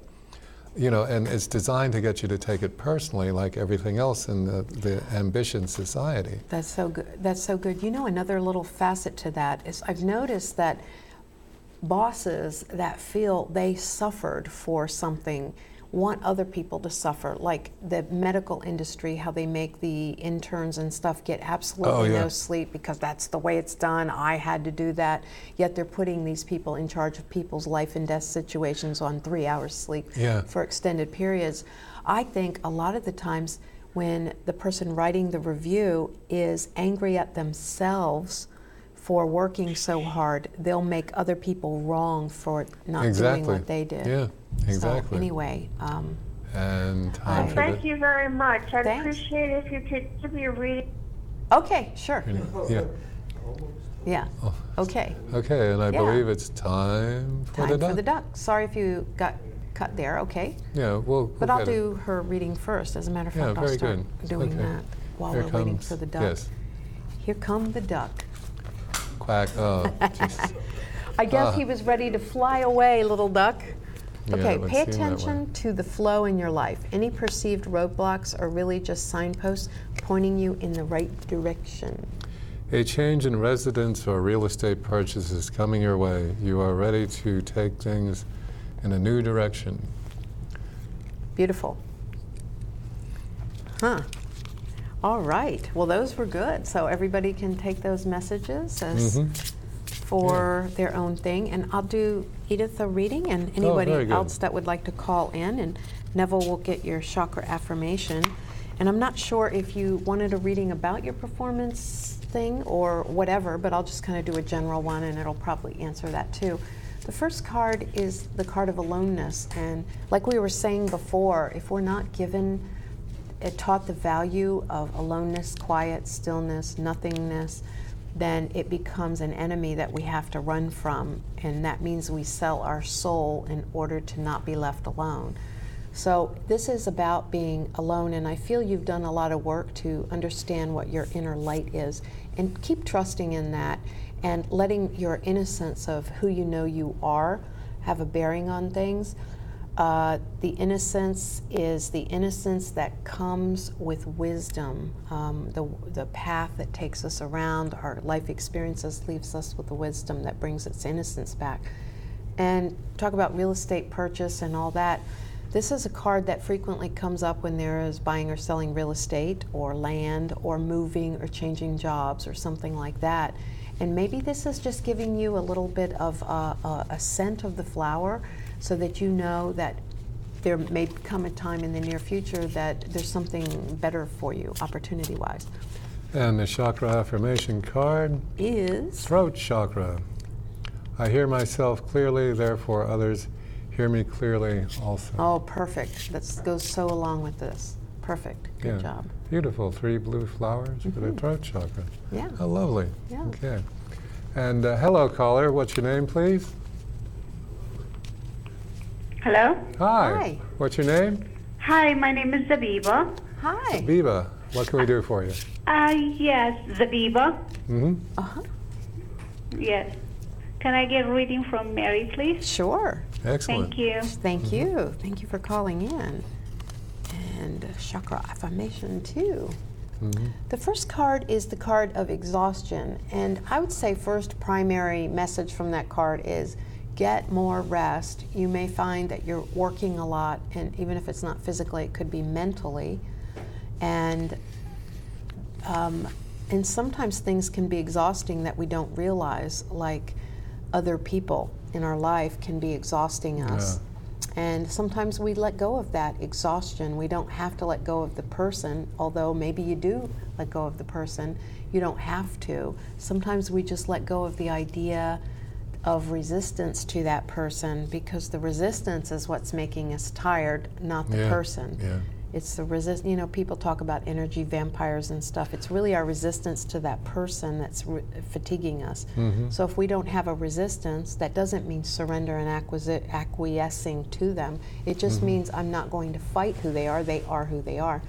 you know, and it's designed to get you to take it personally, like everything else in the, the ambition society. That's so good. That's so good. You know, another little facet to that is I've noticed that bosses that feel they suffered for something want other people to suffer, like the medical industry, how they make the interns and stuff get absolutely Oh, yeah. no sleep because that's the way it's done. I had to do that. Yet they're putting these people in charge of people's life and death situations on three hours sleep Yeah. for extended periods. I think a lot of the times when the person writing the review is angry at themselves for working so hard, they'll make other people wrong for not doing what they did. Yeah, exactly. So anyway, um, And time Hi. for Thank the, you very much. I'd Thanks. appreciate it if you could give me a reading. okay, sure, Yeah. yeah, Oh. okay. Okay, and I Yeah. believe it's time for Time the duck. for the duck. Sorry if you got cut there. Okay, Yeah, we'll. but we'll I'll get it. do her reading first. As a matter of Yeah, fact, I'll very start good. doing Okay. that while Here we're waiting for the duck. Yes. Here come the duck. Quack. Oh, [laughs] just, I guess Ah. he was ready to fly away, little duck. Okay, would pay seem that way. attention to the flow in your life. Any perceived roadblocks are really just signposts pointing you in the right direction. a change in residence or real estate purchase is coming your way. You are ready to take things in a new direction. Beautiful. Huh. All right. Well, those were good. So everybody can take those messages as Mhm. for their own thing. And I'll do Edith a reading and anybody Oh, else that would like to call in. And Neville will get your chakra affirmation. And I'm not sure if you wanted a reading about your performance thing or whatever, but I'll just kind of do a general one and it'll probably answer that too. The first card is the card of aloneness. And like we were saying before, if we're not given, it taught the value of aloneness, quiet, stillness, nothingness, then it becomes an enemy that we have to run from. And that means we sell our soul in order to not be left alone. So, this is about being alone, and I feel you've done a lot of work to understand what your inner light is and keep trusting in that and letting your innocence of who you know you are have a bearing on things. Uh, the innocence is the innocence that comes with wisdom. Um, the, the path that takes us around, our life experiences, leaves us with the wisdom that brings its innocence back. And talk about real estate purchase and all that. This is a card that frequently comes up when there is buying or selling real estate or land or moving or changing jobs or something like that. And maybe this is just giving you a little bit of uh, a, a scent of the flower so that you know that there may come a time in the near future that there's something better for you, opportunity wise. And the chakra affirmation card Is throat chakra. I hear myself clearly, therefore others hear me clearly also. oh perfect. That goes so along with this. Perfect. Good Yeah. job. Beautiful. Three blue flowers for the throat chakra. Yeah. How lovely. Yeah. Okay. And uh, hello, caller. What's your name, please? Hello. Hi. Hi. What's your name? Hi, my name is Zabiba. Hi. Zabiba, What can we do for you? Uh, yes, Zabiba. hmm Uh huh. Yes. Can I get a reading from Mary, please? Sure. Excellent. Thank you. Thank you. Thank you for calling in. And uh, chakra affirmation too. hmm The first card is the card of exhaustion. And I would say, first primary message from that card is get more rest. You may find that you're working a lot, and even if it's not physically, it could be mentally. And um, and sometimes things can be exhausting that we don't realize, like other people in our life can be exhausting us. And sometimes we let go of that exhaustion. We don't have to let go of the person, although maybe you do let go of the person. You don't have to. Sometimes we just let go of the idea of resistance to that person because the resistance is what's making us tired, not the Yeah, person. yeah. It's the resist. You know, people talk about energy vampires and stuff. It's really our resistance to that person that's re- fatiguing us. Mm-hmm. So if we don't have a resistance, that doesn't mean surrender and acquisi- acquiescing to them. It just means I'm not going to fight who they are. They are who they are.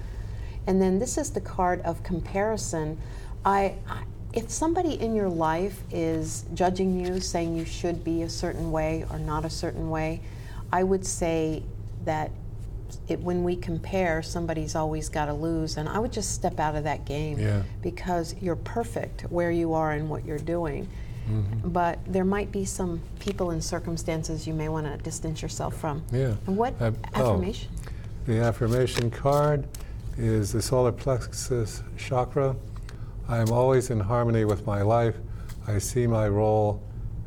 And then this is the card of comparison. I, I if somebody in your life is judging you, saying you should be a certain way or not a certain way, I would say that it, when we compare, somebody's always got to lose. And I would just step out of that game Yeah. because you're perfect where you are and what you're doing. Mm-hmm. But there might be some people and circumstances you may want to distance yourself from. Yeah. And what oh. affirmation? The affirmation card is the solar plexus chakra. I am always in harmony with my life. I see my role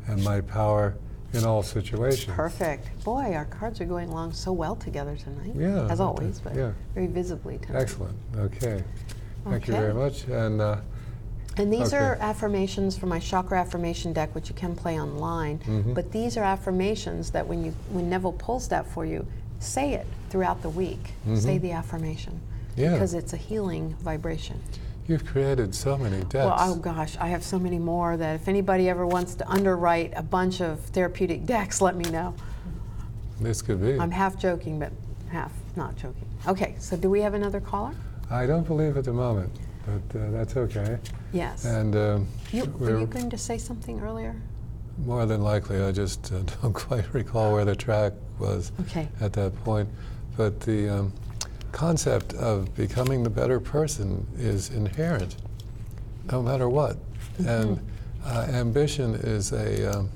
and my power in all situations. Perfect. Boy, our cards are going along so well together tonight. Yeah, As always, but yeah. very visibly tonight. Excellent. Okay. Thank you very much. And uh, And these Okay. are affirmations from my chakra affirmation deck, which you can play online. Mhm. But these are affirmations that when you when Neville pulls that for you, say it throughout the week. Say Mhm. the affirmation Yeah. because it's a healing vibration. You've created so many decks. Well, oh gosh, I have so many more that if anybody ever wants to underwrite a bunch of therapeutic decks, let me know. this could be. I'm half joking, but half not joking. Okay, so do we have another caller? I don't believe at the moment, but uh, that's okay. Yes. And um, you, were we're you going to say something earlier? more than likely, I just uh, [laughs] don't quite recall where the track was Okay. at that point. But the um, concept of becoming the better person is inherent, no matter what. And uh, ambition is a um,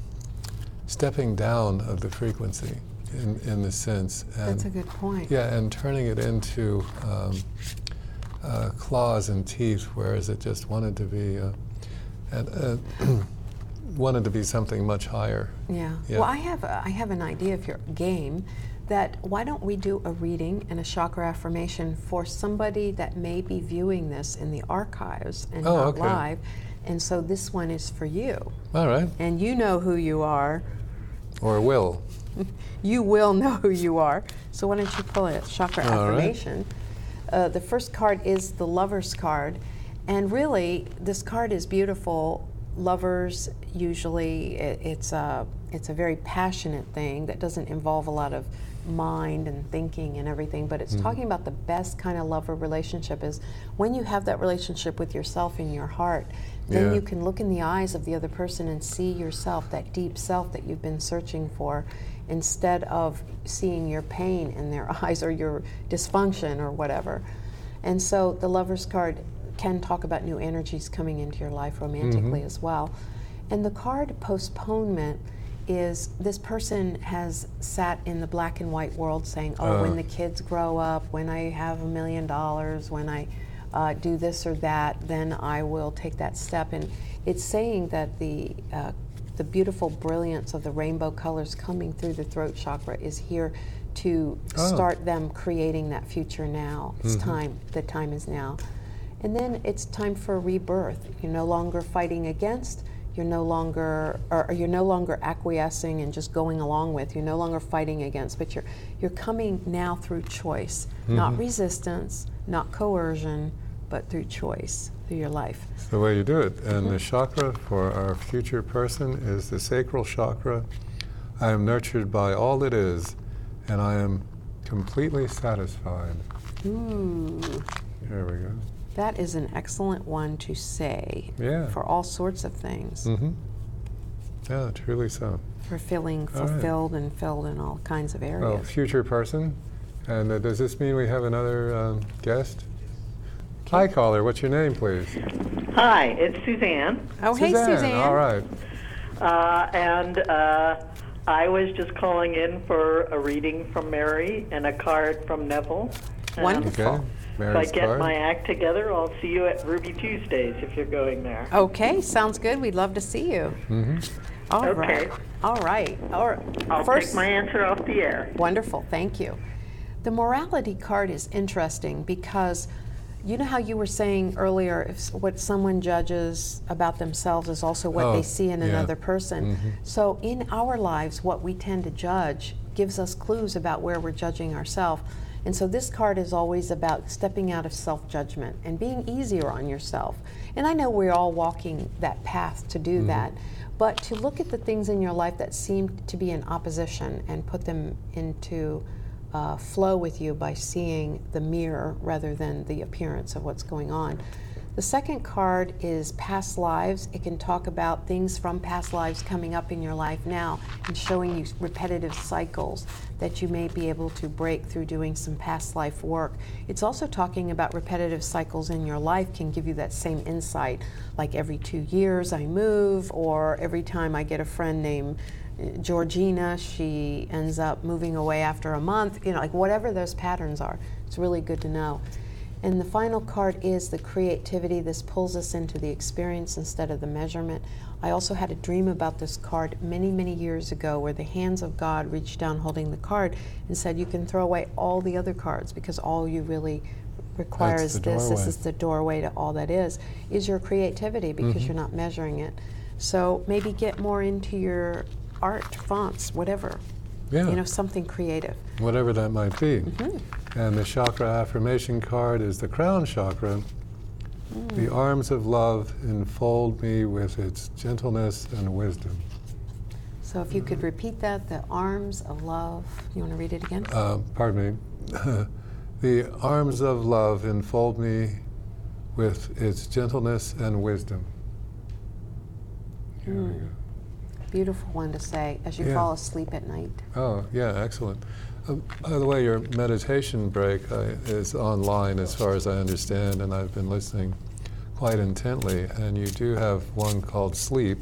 stepping down of the frequency in, in the sense. And That's a good point. Yeah, and turning it into um, uh, claws and teeth, whereas it just wanted to be, uh, and, uh, [clears throat] wanted to be something much higher. Yeah. Yeah. Well, I have a, I have an idea if you're game that why don't we do a reading and a chakra affirmation for somebody that may be viewing this in the archives and Oh, not okay. live? And so this one is for you. All right. And you know who you are. Or will. [laughs] You will know who you are. So why don't you pull a chakra All right. affirmation? Uh, the first card is the lover's card. And really, this card is beautiful. Lovers usually it, it's a it's a very passionate thing that doesn't involve a lot of mind and thinking and everything, but it's mm-hmm. talking about the best kind of lover relationship is when you have that relationship with yourself in your heart, then Yeah. you can look in the eyes of the other person and see yourself, that deep self that you've been searching for, instead of seeing your pain in their [laughs] eyes or your dysfunction or whatever. And so the lover's card can talk about new energies coming into your life romantically mm-hmm. as well. And the card postponement is this person has sat in the black and white world saying, oh, Uh. when the kids grow up, when I have a million dollars, when I uh, do this or that, then I will take that step. And it's saying that the uh, the beautiful brilliance of the rainbow colors coming through the throat chakra is here to Oh. start them creating that future now. It's time. The time is now. And then it's time for rebirth. You're no longer fighting against. You're no longer, or you're no longer acquiescing and just going along with. You're no longer fighting against, but you're you're coming now through choice, mm-hmm. not resistance, not coercion, but through choice through your life. It's the way you do it. And the chakra for our future person is the sacral chakra. I am nurtured by all that is, and I am completely satisfied. Ooh, There we go. That is an excellent one to say Yeah. for all sorts of things. Mm-hmm. Yeah, truly so. For feeling All right. fulfilled and filled in all kinds of areas. Well, future person. And uh, does this mean we have another um, guest? Hi, caller. What's your name, please? Hi, it's Suzanne, oh, hey, Suzanne. All right. uh, and uh, I was just calling in for a reading from Mary and a card from Neville. And Wonderful. Okay. If I get card. my act together, I'll see you at Ruby Tuesdays if you're going there. Okay, sounds good. We'd love to see you. Mm-hmm. All right. Okay. All right. All right. I'll First, take my answer off the air. Wonderful, thank you. The morality card is interesting because you know how you were saying earlier if what someone judges about themselves is also what Oh, they see in yeah. another person. Mhm. So in our lives, what we tend to judge gives us clues about where we're judging ourselves. And so this card is always about stepping out of self judgment and being easier on yourself. And I know we're all walking that path to do that, but to look at the things in your life that seem to be in opposition and put them into uh, flow with you by seeing the mirror rather than the appearance of what's going on. The second card is past lives. It can talk about things from past lives coming up in your life now and showing you repetitive cycles that you may be able to break through doing some past life work. It's also talking about repetitive cycles in your life can give you that same insight, like every two years I move, or every time I get a friend named uh, Georgina, she ends up moving away after a month, you know, like whatever those patterns are. It's really good to know. And the final card is the creativity. This pulls us into the experience instead of the measurement. I also had a dream about this card many, many years ago where the hands of God reached down holding the card and said, You can throw away all the other cards because all you really require is this. This is the doorway to all that is, is your creativity because Mm-hmm. you're not measuring it. So maybe get more into your art, fonts, whatever. Yeah. You know, something creative. Whatever that might be. Mm-hmm. And the chakra affirmation card is the crown chakra. Mm. The arms of love enfold me with its gentleness and wisdom. So if you could repeat that, the arms of love. You want to read it again? Uh, pardon me. [laughs] the arms of love enfold me with its gentleness and wisdom. Here we go. Beautiful one to say as you Yeah. fall asleep at night. Oh, yeah, excellent. Uh, by the way, your meditation break uh, is online as far as I understand, and I've been listening quite intently. And you do have one called Sleep,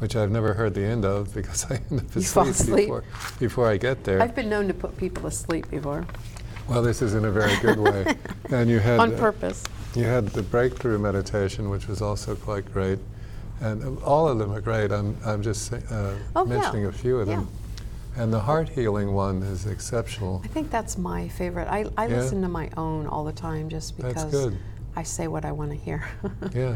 which I've never heard the end of because [laughs] I end up asleep asleep? before, before I get there. I've been known to put people to sleep before well, this is in a very good way. [laughs] and you had on uh, purpose. You had the breakthrough meditation, which was also quite great, and uh, all of them are great. I'm I'm just uh, Oh, yeah. mentioning a few of them. And the heart healing one is exceptional. I think that's my favorite. I, I Yeah? listen to my own all the time just That's because good. I say what I want to hear. [laughs] Yeah.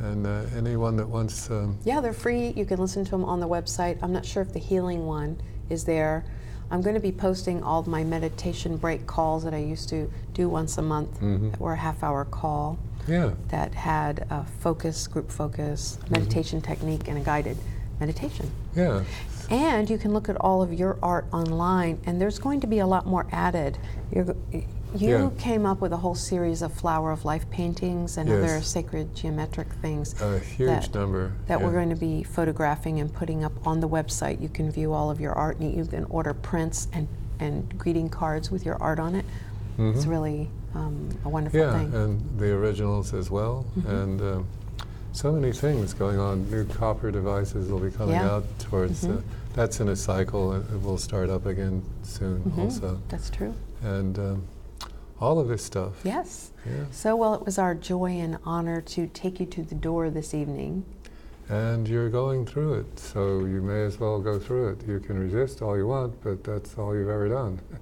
And uh, anyone that wants, um, Yeah, they're free. You can listen to them on the website. I'm not sure if the healing one is there. I'm going to be posting all of my meditation break calls that I used to do once a month Mhm. that were a half hour call yeah, that had a focus, group focus, Mm-hmm. meditation technique, and a guided meditation. yeah. And you can look at all of your art online, and there's going to be a lot more added. You're, you Yeah. came up with a whole series of flower of life paintings and other sacred geometric things A huge that, number. that yeah. we're going to be photographing and putting up on the website. You can view all of your art, and you can order prints and, and greeting cards with your art on it. It's Mhm. really um, a wonderful Yeah, thing. and the originals as well. Mhm. And um, so many things going on. New copper devices will be coming Yeah. out towards, Mhm. uh, that's in a cycle. It, it will start up again soon Mhm. also. That's true. And um, all of this stuff. Yes. Yeah. So, well, it was our joy and honor to take you to the door this evening. And you're going through it, so you may as well go through it. You can resist all you want, but that's all you've ever done. [laughs]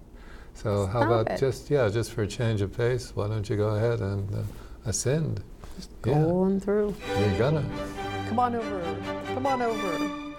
So how about it. just yeah, just for a change of pace, why don't you go ahead and uh, ascend? Yeah. Going through. You're gonna. Come on over. Come on over.